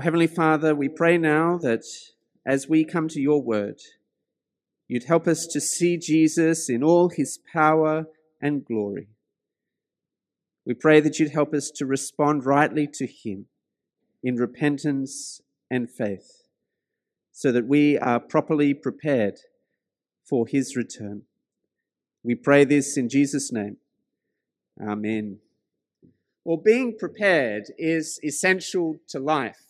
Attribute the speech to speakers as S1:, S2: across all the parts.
S1: Our Heavenly Father, we pray now that as we come to your word, you'd help us to see Jesus in all his power and glory. We pray that you'd help us to respond rightly to him in repentance and faith, so that we are properly prepared for his return. We pray this in Jesus' name. Amen. Well, being prepared is essential to life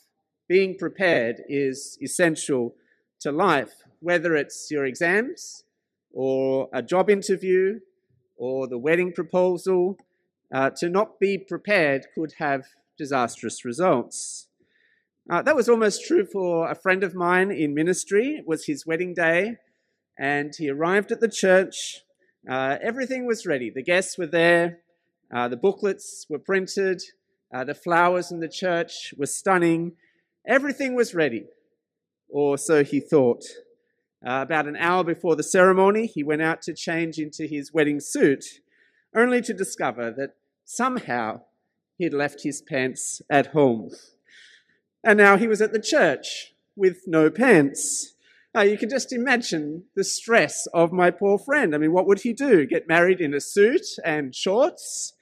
S1: being prepared is essential to life, whether it's your exams or a job interview or the wedding proposal. Uh, to not be prepared could have disastrous results. Uh, that was almost true for a friend of mine in ministry. It was his wedding day, and he arrived at the church. Uh, everything was ready. The guests were there, uh, the booklets were printed, uh, the flowers in the church were stunning, Everything was ready, or so he thought. Uh, about an hour before the ceremony, he went out to change into his wedding suit, only to discover that somehow he'd left his pants at home. And now he was at the church with no pants. Now you can just imagine the stress of my poor friend. I mean, what would he do? Get married in a suit and shorts?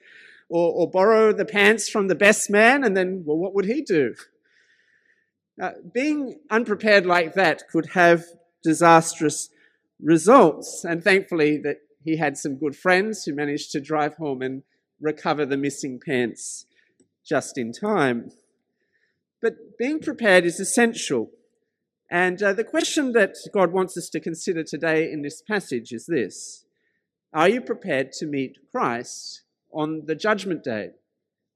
S1: Or, or borrow the pants from the best man? And then, well, what would he do? Uh, being unprepared like that could have disastrous results. And thankfully, that he had some good friends who managed to drive home and recover the missing pants just in time. But being prepared is essential. And uh, the question that God wants us to consider today in this passage is this Are you prepared to meet Christ on the judgment day?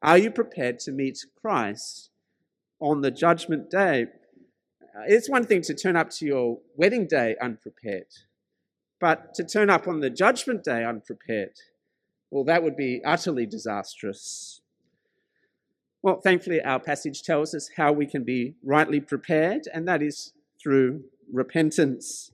S1: Are you prepared to meet Christ on the judgment day. Uh, it's one thing to turn up to your wedding day unprepared, but to turn up on the judgment day unprepared, well, that would be utterly disastrous. Well, thankfully, our passage tells us how we can be rightly prepared, and that is through repentance.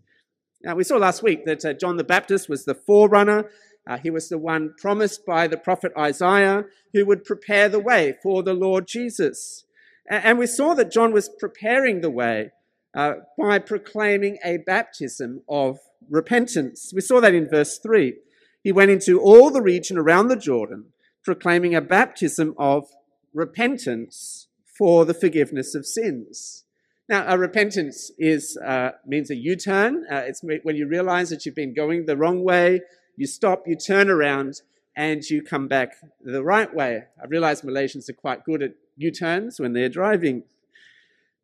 S1: Now, we saw last week that uh, John the Baptist was the forerunner. Uh, he was the one promised by the prophet Isaiah who would prepare the way for the Lord Jesus. And we saw that John was preparing the way uh, by proclaiming a baptism of repentance. We saw that in verse 3. He went into all the region around the Jordan, proclaiming a baptism of repentance for the forgiveness of sins. Now, a repentance is uh, means a U-turn. Uh, it's when you realize that you've been going the wrong way, you stop, you turn around, and you come back the right way. I realize Malaysians are quite good at U turns when they're driving.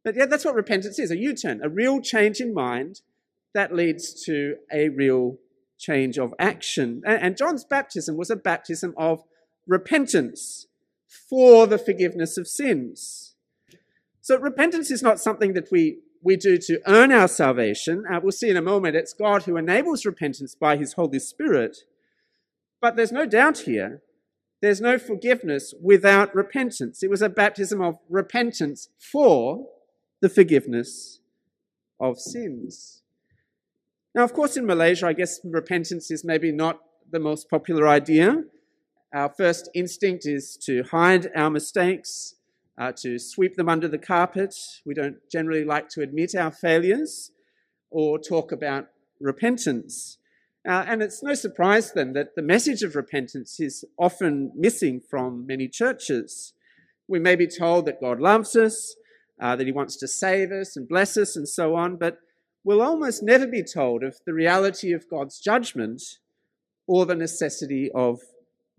S1: But yeah, that's what repentance is a U turn, a real change in mind that leads to a real change of action. And John's baptism was a baptism of repentance for the forgiveness of sins. So repentance is not something that we, we do to earn our salvation. Uh, we'll see in a moment it's God who enables repentance by his Holy Spirit. But there's no doubt here there's no forgiveness without repentance. It was a baptism of repentance for the forgiveness of sins. Now, of course, in Malaysia, I guess repentance is maybe not the most popular idea. Our first instinct is to hide our mistakes, uh, to sweep them under the carpet. We don't generally like to admit our failures or talk about repentance. Uh, and it's no surprise then that the message of repentance is often missing from many churches. We may be told that God loves us, uh, that He wants to save us and bless us, and so on, but we'll almost never be told of the reality of God's judgment or the necessity of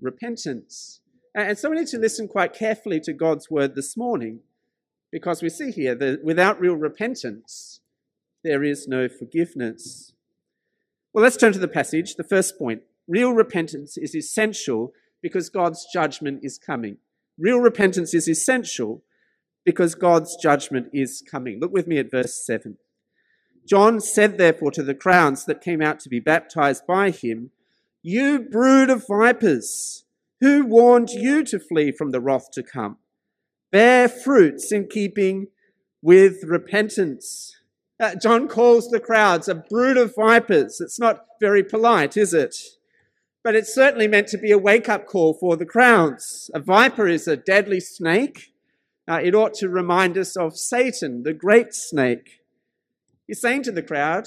S1: repentance. And so we need to listen quite carefully to God's word this morning, because we see here that without real repentance, there is no forgiveness. Well, let's turn to the passage. The first point real repentance is essential because God's judgment is coming. Real repentance is essential because God's judgment is coming. Look with me at verse 7. John said, therefore, to the crowds that came out to be baptized by him, You brood of vipers, who warned you to flee from the wrath to come? Bear fruits in keeping with repentance. Uh, John calls the crowds a brood of vipers. It's not very polite, is it? But it's certainly meant to be a wake up call for the crowds. A viper is a deadly snake. Uh, it ought to remind us of Satan, the great snake. He's saying to the crowd,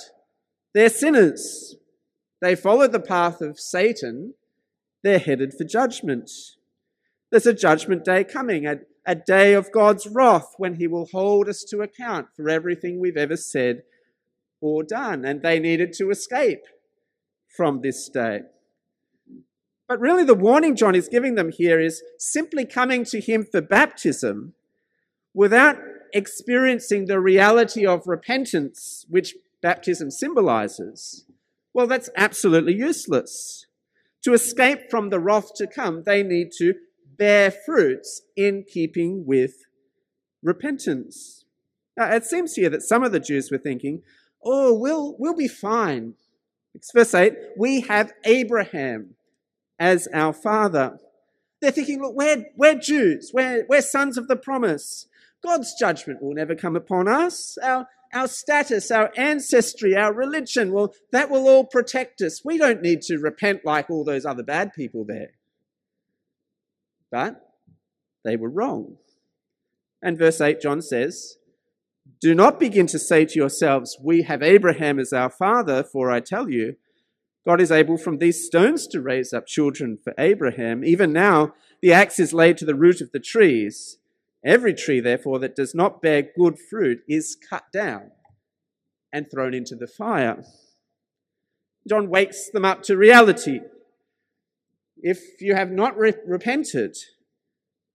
S1: they're sinners. They followed the path of Satan. They're headed for judgment. There's a judgment day coming, a, a day of God's wrath when he will hold us to account for everything we've ever said or done. And they needed to escape from this day. But really, the warning John is giving them here is simply coming to him for baptism without experiencing the reality of repentance, which baptism symbolizes, well, that's absolutely useless. To escape from the wrath to come, they need to bear fruits in keeping with repentance. Now, it seems here that some of the Jews were thinking, oh, we'll, we'll be fine. It's Verse 8, we have Abraham as our father. They're thinking, look, we're, we're Jews, we're, we're sons of the promise. God's judgment will never come upon us. Our, our status, our ancestry, our religion, well, that will all protect us. We don't need to repent like all those other bad people there. But they were wrong. And verse 8, John says, Do not begin to say to yourselves, We have Abraham as our father, for I tell you, God is able from these stones to raise up children for Abraham. Even now, the axe is laid to the root of the trees. Every tree, therefore, that does not bear good fruit is cut down and thrown into the fire. John wakes them up to reality. If you have not re- repented,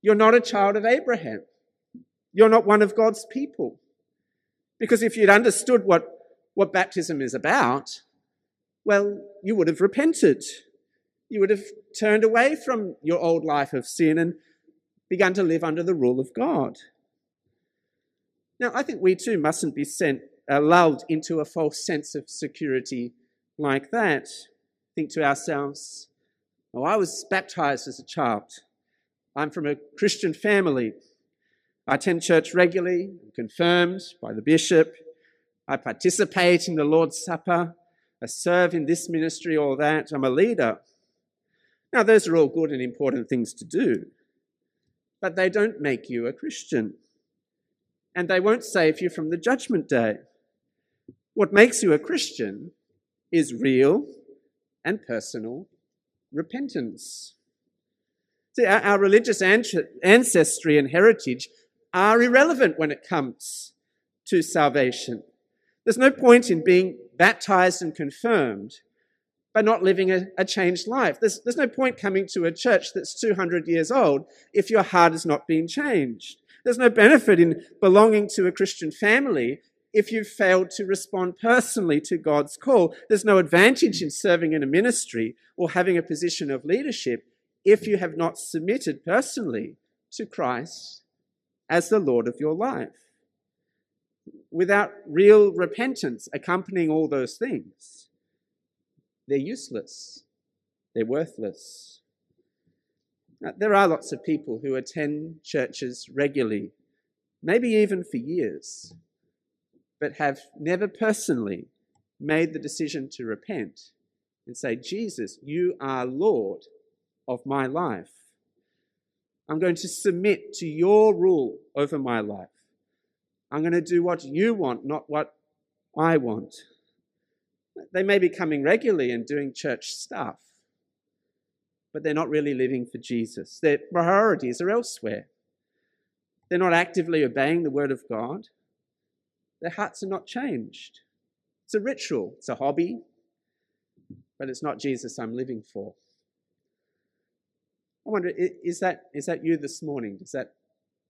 S1: you're not a child of Abraham. You're not one of God's people. Because if you'd understood what, what baptism is about, well, you would have repented. You would have turned away from your old life of sin and begun to live under the rule of God. Now, I think we too mustn't be sent, uh, lulled into a false sense of security like that. Think to ourselves, oh, I was baptized as a child. I'm from a Christian family. I attend church regularly, I'm confirmed by the bishop. I participate in the Lord's Supper. I serve in this ministry or that. I'm a leader. Now, those are all good and important things to do but they don't make you a Christian. And they won't save you from the judgment day. What makes you a Christian is real and personal repentance. See, our, our religious ancestry and heritage are irrelevant when it comes to salvation. There's no point in being baptized and confirmed but not living a, a, changed life. There's, there's no point coming to a church that's 200 years old if your heart has not been changed. There's no benefit in belonging to a Christian family if you've failed to respond personally to God's call. There's no advantage in serving in a ministry or having a position of leadership if you have not submitted personally to Christ as the Lord of your life. Without real repentance accompanying all those things, they're useless, they're worthless. Now, there are lots of people who attend churches regularly, maybe even for years, but have never personally made the decision to repent and say, Jesus, you are Lord of my life. I'm going to submit to your rule over my life. I'm going to do what you want, not what I want. They may be coming regularly and doing church stuff, but they're not really living for Jesus. Their priorities are elsewhere. They're not actively obeying the word of God. Their hearts are not changed. It's a ritual, it's a hobby, but it's not Jesus I'm living for. I wonder, is that, is that you this morning? Does that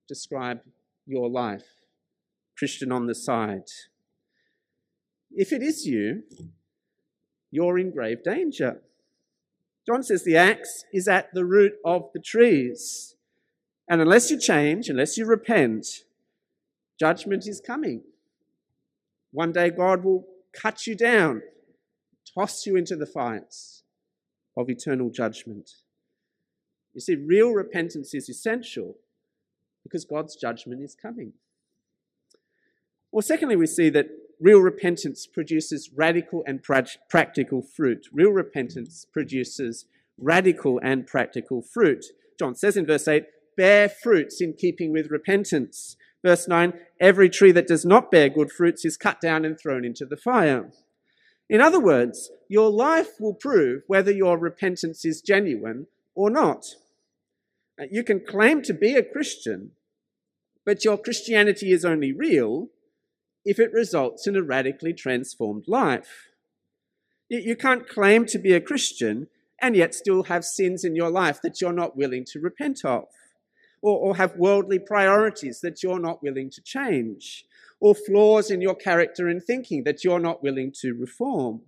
S1: describe your life? Christian on the side. If it is you, you're in grave danger. John says the axe is at the root of the trees. And unless you change, unless you repent, judgment is coming. One day God will cut you down, toss you into the fires of eternal judgment. You see, real repentance is essential because God's judgment is coming. Well, secondly, we see that real repentance produces radical and practical fruit. Real repentance produces radical and practical fruit. John says in verse 8, bear fruits in keeping with repentance. Verse 9 Every tree that does not bear good fruits is cut down and thrown into the fire. In other words, your life will prove whether your repentance is genuine or not. You can claim to be a Christian, but your Christianity is only real if it results in a radically transformed life. You can't claim to be a Christian and yet still have sins in your life that you're not willing to repent of, or, or have worldly priorities that you're not willing to change, or flaws in your character and thinking that you're not willing to reform.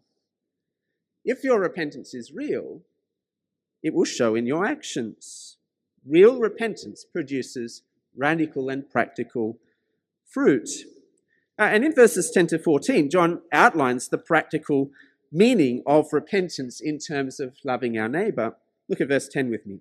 S1: If your repentance is real, it will show in your actions. Real repentance produces radical and practical fruit. Uh, and in verses 10 to 14, John outlines the practical meaning of repentance in terms of loving our neighbor. Look at verse 10 with me.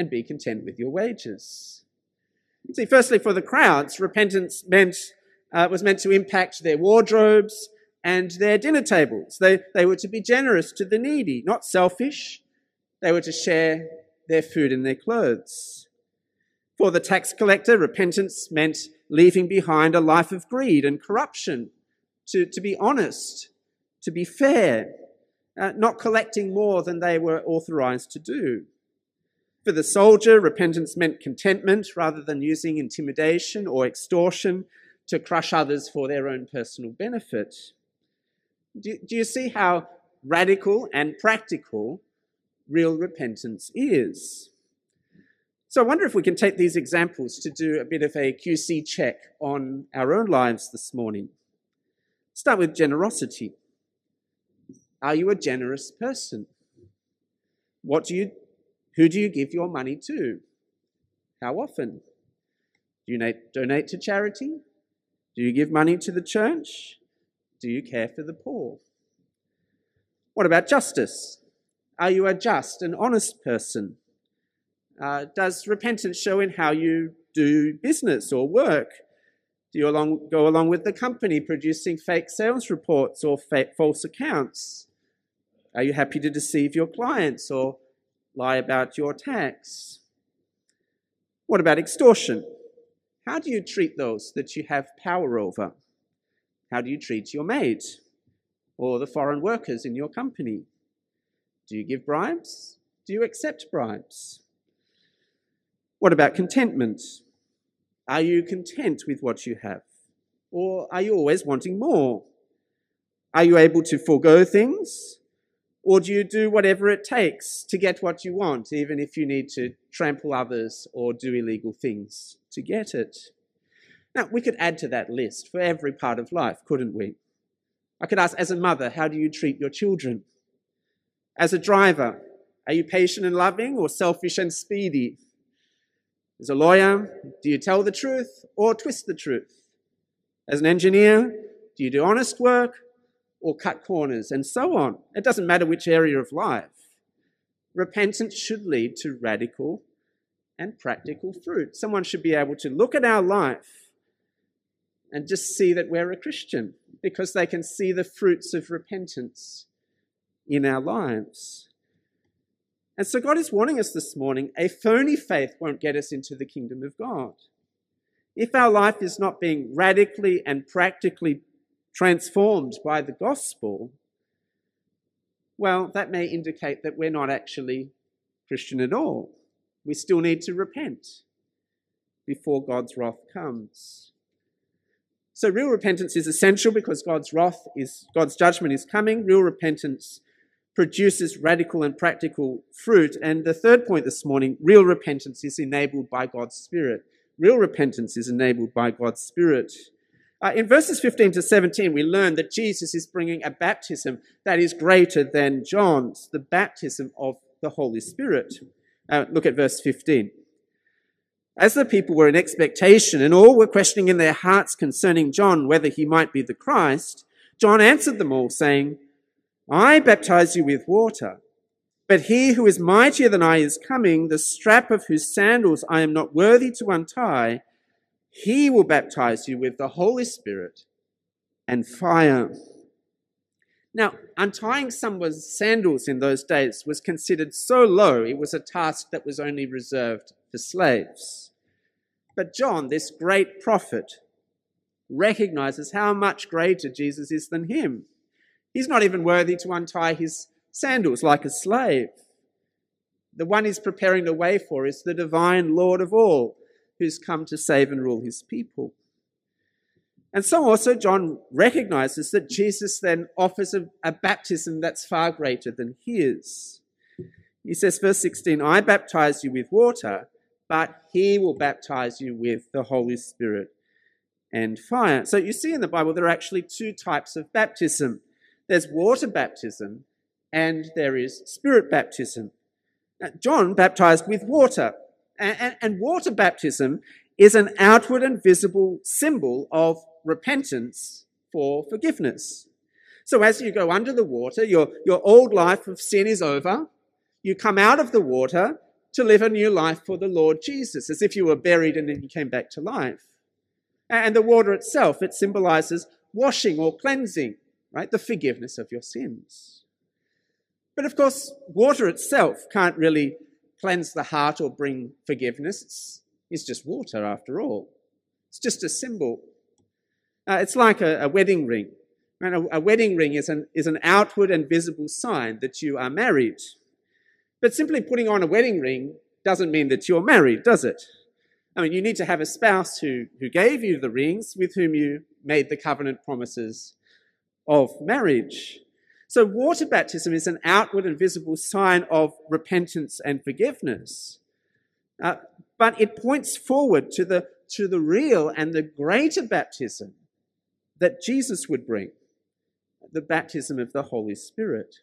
S1: and be content with your wages. See, firstly, for the crowds, repentance meant, uh, was meant to impact their wardrobes and their dinner tables. They, they were to be generous to the needy, not selfish. They were to share their food and their clothes. For the tax collector, repentance meant leaving behind a life of greed and corruption, to, to be honest, to be fair, uh, not collecting more than they were authorized to do. For the soldier, repentance meant contentment rather than using intimidation or extortion to crush others for their own personal benefit. Do, do you see how radical and practical real repentance is? So I wonder if we can take these examples to do a bit of a QC check on our own lives this morning. Start with generosity. Are you a generous person? What do you, who do you give your money to? How often? Do you donate to charity? Do you give money to the church? Do you care for the poor? What about justice? Are you a just and honest person? Uh, does repentance show in how you do business or work? Do you along, go along with the company producing fake sales reports or false accounts? Are you happy to deceive your clients or lie about your tax? What about extortion? How do you treat those that you have power over? How do you treat your maid or the foreign workers in your company? Do you give bribes? Do you accept bribes? What about contentment? Are you content with what you have? Or are you always wanting more? Are you able to forego things? Or do you do whatever it takes to get what you want, even if you need to trample others or do illegal things to get it? Now, we could add to that list for every part of life, couldn't we? I could ask, as a mother, how do you treat your children? As a driver, are you patient and loving or selfish and speedy? As a lawyer, do you tell the truth or twist the truth? As an engineer, do you do honest work or cut corners? And so on. It doesn't matter which area of life. Repentance should lead to radical and practical fruit. Someone should be able to look at our life and just see that we're a Christian because they can see the fruits of repentance in our lives. And so God is warning us this morning a phony faith won't get us into the kingdom of God. If our life is not being radically and practically transformed by the gospel, well, that may indicate that we're not actually Christian at all. We still need to repent before God's wrath comes. So real repentance is essential because God's wrath is God's judgment is coming. Real repentance produces radical and practical fruit. And the third point this morning real repentance is enabled by God's Spirit. Real repentance is enabled by God's Spirit. Uh, in verses 15 to 17, we learn that Jesus is bringing a baptism that is greater than John's, the baptism of the Holy Spirit. Uh, look at verse 15. As the people were in expectation and all were questioning in their hearts concerning John whether he might be the Christ, John answered them all, saying, I baptize you with water, but he who is mightier than I is coming, the strap of whose sandals I am not worthy to untie. He will baptize you with the Holy Spirit and fire. Now, untying someone's sandals in those days was considered so low, it was a task that was only reserved for slaves. But John, this great prophet, recognizes how much greater Jesus is than him. He's not even worthy to untie his sandals like a slave. The one he's preparing the way for is the divine Lord of all, who's come to save and rule his people. And so also John recognizes that Jesus then offers a, a, baptism that's far greater than his. He says, verse 16, I baptize you with water, but he will baptize you with the Holy Spirit and fire. So you see in the Bible, there are actually two types of baptism there's water baptism and there is spirit baptism. Now, John baptized with water, and, and, water baptism is an outward and visible symbol of repentance for forgiveness. So as you go under the water, your, your old life of sin is over. You come out of the water to live a new life for the Lord Jesus, as if you were buried and then you came back to life. And the water itself, it symbolizes washing or cleansing, right? The forgiveness of your sins. But of course, water itself can't really cleanse the heart or bring forgiveness. It's, it's just water after all. It's just a symbol. Uh, it's like a, a wedding ring. Right? A, a wedding ring is an, is an outward and visible sign that you are married. But simply putting on a wedding ring doesn't mean that you're married, does it? I mean, you need to have a spouse who, who gave you the rings with whom you made the covenant promises of marriage. So, water baptism is an outward and visible sign of repentance and forgiveness. Uh, but it points forward to the, to the real and the greater baptism that Jesus would bring the baptism of the Holy Spirit.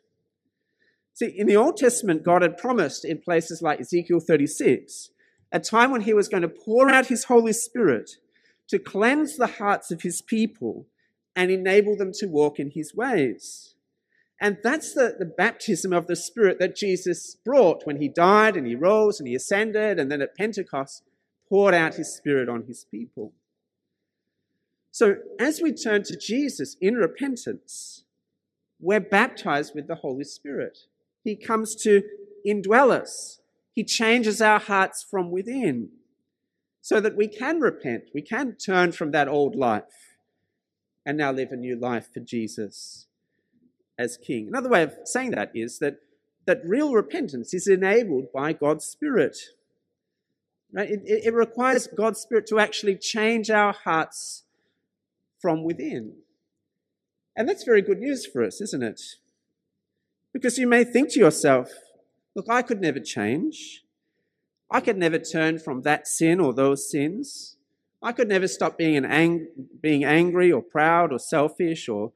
S1: See, in the Old Testament, God had promised in places like Ezekiel 36 a time when he was going to pour out his Holy Spirit to cleanse the hearts of his people and enable them to walk in his ways. And that's the, the baptism of the Spirit that Jesus brought when he died and he rose and he ascended and then at Pentecost poured out his Spirit on his people. So as we turn to Jesus in repentance, we're baptized with the Holy Spirit. He comes to indwell us. He changes our hearts from within so that we can repent. We can turn from that old life and now live a new life for Jesus as King. Another way of saying that is that, that real repentance is enabled by God's Spirit. Right? It, it requires God's Spirit to actually change our hearts from within. And that's very good news for us, isn't it? Because you may think to yourself, Look, I could never change. I could never turn from that sin or those sins. I could never stop being, an ang- being angry or proud or selfish, or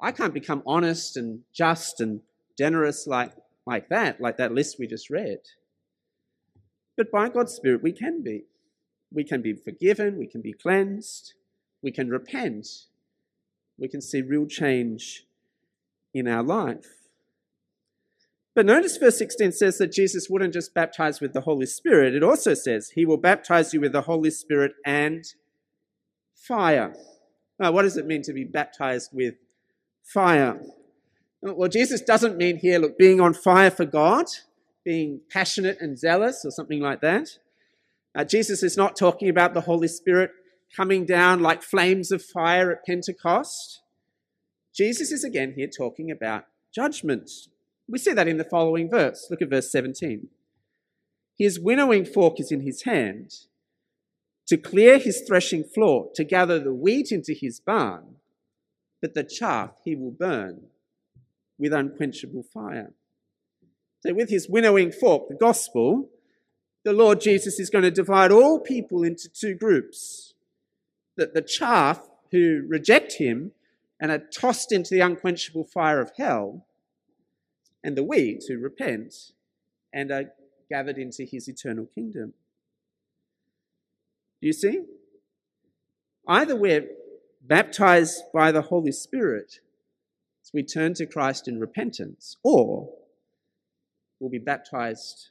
S1: I can't become honest and just and generous like, like that, like that list we just read. But by God's Spirit, we can be. We can be forgiven, we can be cleansed, we can repent, we can see real change in our life. But notice verse 16 says that Jesus wouldn't just baptize with the Holy Spirit. It also says he will baptize you with the Holy Spirit and fire. Now, what does it mean to be baptized with fire? Well, Jesus doesn't mean here, look, being on fire for God, being passionate and zealous or something like that. Uh, Jesus is not talking about the Holy Spirit coming down like flames of fire at Pentecost. Jesus is again here talking about judgment, we see that in the following verse. Look at verse 17. His winnowing fork is in his hand to clear his threshing floor, to gather the wheat into his barn, but the chaff he will burn with unquenchable fire. So, with his winnowing fork, the gospel, the Lord Jesus is going to divide all people into two groups. That the chaff who reject him and are tossed into the unquenchable fire of hell, and the we who repent and are gathered into his eternal kingdom. Do you see? Either we're baptized by the Holy Spirit as we turn to Christ in repentance, or we'll be baptized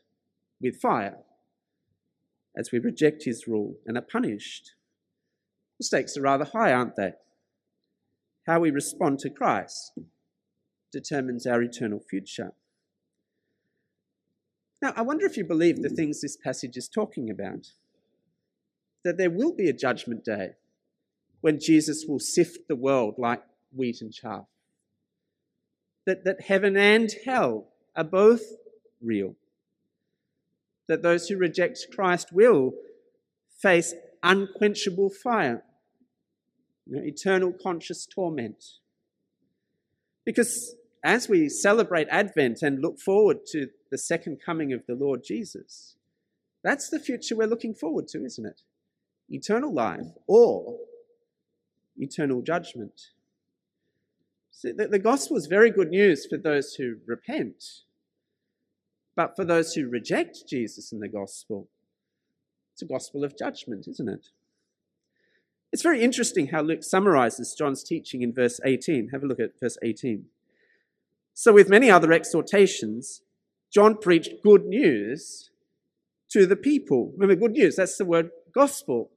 S1: with fire as we reject his rule and are punished. The stakes are rather high, aren't they? How we respond to Christ determines our eternal future. Now, I wonder if you believe the things this passage is talking about. That there will be a judgment day when Jesus will sift the world like wheat and chaff. That, that heaven and hell are both real. That those who reject Christ will face unquenchable fire, you know, eternal conscious torment. Because as we celebrate Advent and look forward to the second coming of the Lord Jesus, that's the future we're looking forward to, isn't it? Eternal life or eternal judgment. See, the, the gospel is very good news for those who repent, but for those who reject Jesus and the gospel, it's a gospel of judgment, isn't it? It's very interesting how Luke summarizes John's teaching in verse 18. Have a look at verse 18. So, with many other exhortations, John preached good news to the people. Remember, good news, that's the word gospel.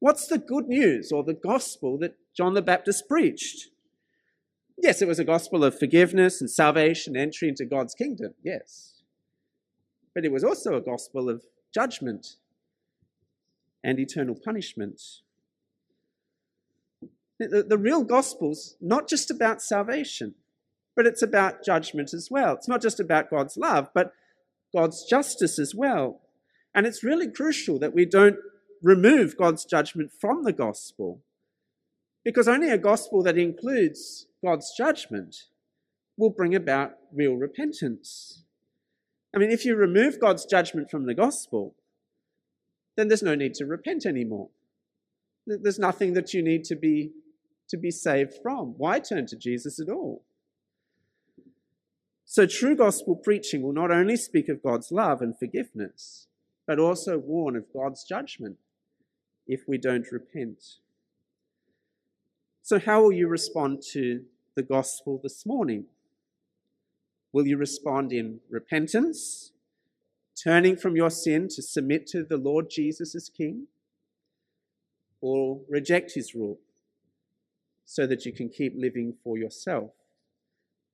S1: What's the good news or the gospel that John the Baptist preached? Yes, it was a gospel of forgiveness and salvation, entry into God's kingdom, yes. But it was also a gospel of judgment and eternal punishment. The, the real gospel's not just about salvation, but it's about judgment as well. It's not just about God's love, but God's justice as well. And it's really crucial that we don't remove God's judgment from the gospel. Because only a gospel that includes God's judgment will bring about real repentance. I mean, if you remove God's judgment from the gospel, then there's no need to repent anymore. There's nothing that you need to be, to be saved from. Why turn to Jesus at all? So, true gospel preaching will not only speak of God's love and forgiveness, but also warn of God's judgment if we don't repent. So, how will you respond to the gospel this morning? Will you respond in repentance, turning from your sin to submit to the Lord Jesus as King? Or reject his rule so that you can keep living for yourself?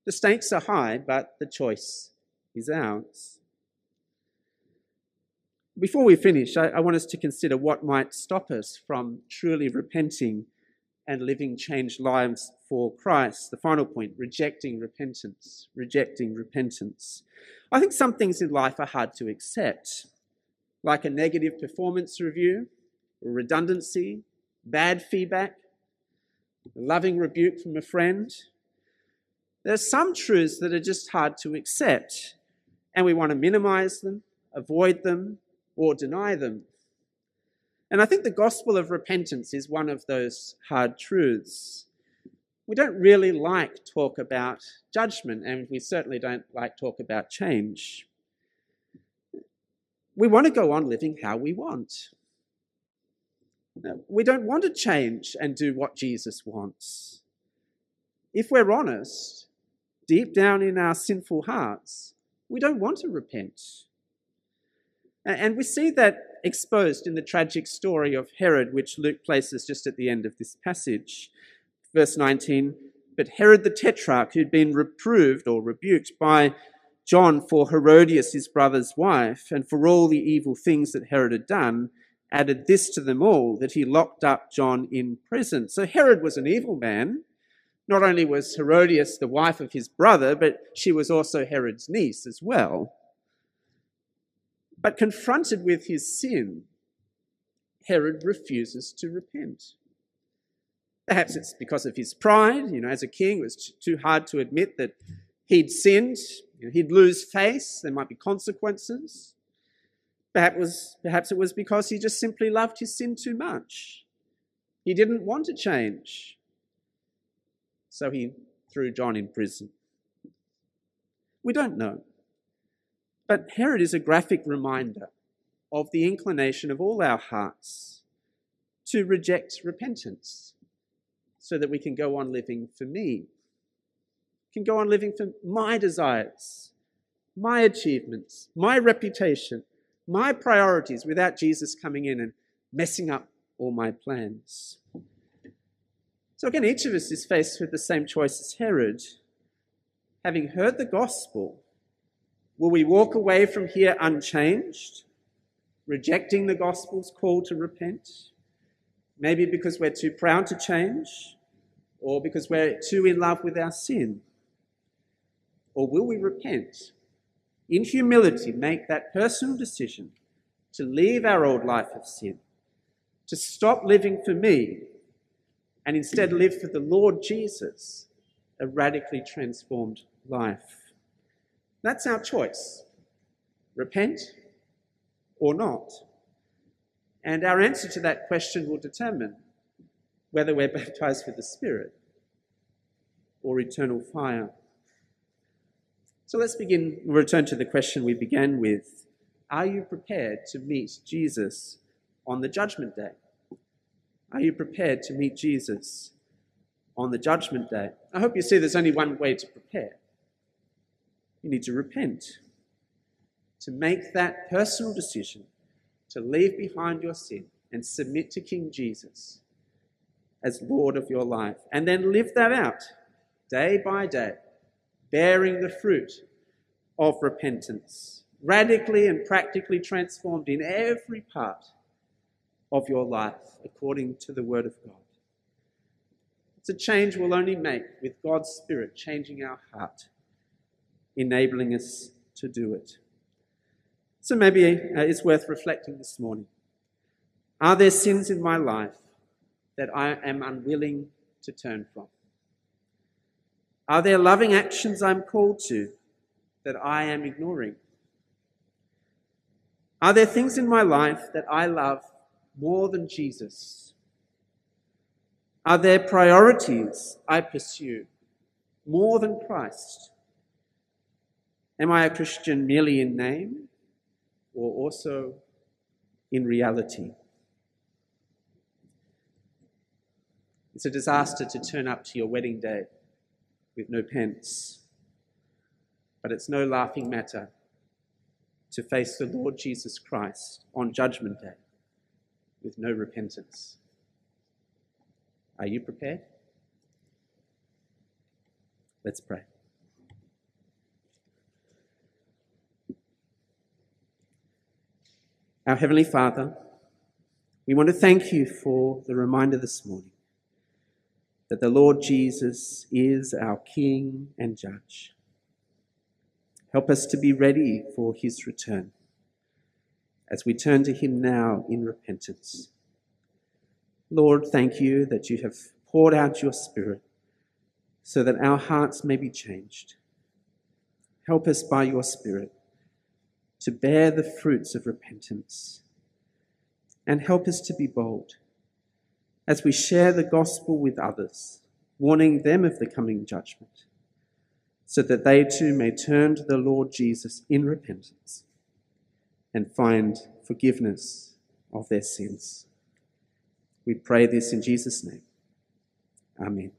S1: The stakes are high, but the choice is ours. Before we finish, I, I, want us to consider what might stop us from truly repenting and living changed lives for Christ. The final point rejecting repentance. Rejecting repentance. I think some things in life are hard to accept, like a negative performance review, redundancy, bad feedback, a loving rebuke from a friend. There's some truths that are just hard to accept, and we want to minimize them, avoid them, or deny them. And I think the gospel of repentance is one of those hard truths. We don't really like talk about judgment, and we certainly don't like talk about change. We want to go on living how we want. We don't want to change and do what Jesus wants. If we're honest, deep down in our sinful hearts, we don't want to repent. And we see that exposed in the tragic story of Herod, which Luke places just at the end of this passage. Verse 19 But Herod the Tetrarch, who'd been reproved or rebuked by John for Herodias, his brother's wife, and for all the evil things that Herod had done, added this to them all that he locked up John in prison. So Herod was an evil man. Not only was Herodias the wife of his brother, but she was also Herod's niece as well. But confronted with his sin, Herod refuses to repent. Perhaps it's because of his pride. You know, as a king, it was too hard to admit that he'd sinned. You know, he'd lose face. There might be consequences. Perhaps it, was, perhaps it was because he just simply loved his sin too much. He didn't want to change. So he threw John in prison. We don't know. But Herod is a graphic reminder of the inclination of all our hearts to reject repentance so that we can go on living for me, can go on living for my desires, my achievements, my reputation, my priorities without Jesus coming in and messing up all my plans. So, again, each of us is faced with the same choice as Herod. Having heard the gospel, will we walk away from here unchanged, rejecting the gospel's call to repent? Maybe because we're too proud to change, or because we're too in love with our sin? Or will we repent? In humility, make that personal decision to leave our old life of sin, to stop living for me, and instead live for the Lord Jesus, a radically transformed life. That's our choice repent or not. And our answer to that question will determine whether we're baptized with the Spirit or eternal fire. So let's begin, we return to the question we began with Are you prepared to meet Jesus on the judgment day? Are you prepared to meet Jesus on the judgment day? I hope you see there's only one way to prepare. You need to repent, to make that personal decision to leave behind your sin and submit to King Jesus as Lord of your life, and then live that out day by day, bearing the fruit of repentance, radically and practically transformed in every part of your life according to the Word of God. It's a change we'll only make with God's Spirit changing our heart, enabling us to do it. So maybe uh, it's worth reflecting this morning. Are there sins in my life that I am unwilling to turn from? Are there loving actions I'm called to that I am ignoring? Are there things in my life that I love more than Jesus? Are there priorities I pursue more than Christ? Am I a Christian merely in name or also in reality? It's a disaster to turn up to your wedding day with no pence, but it's no laughing matter to face the Lord Jesus Christ on Judgment Day with no repentance. Are you prepared? Let's pray. Our Heavenly Father, we want to thank you for the reminder this morning that the Lord Jesus is our King and Judge. Help us to be ready for his return as we turn to Him now in repentance. Lord, thank you that you have poured out your Spirit so that our hearts may be changed. Help us by your Spirit to bear the fruits of repentance and help us to be bold as we share the gospel with others, warning them of the coming judgment, so that they too may turn to the Lord Jesus in repentance and find forgiveness of their sins. We pray this in Jesus' name. Amen.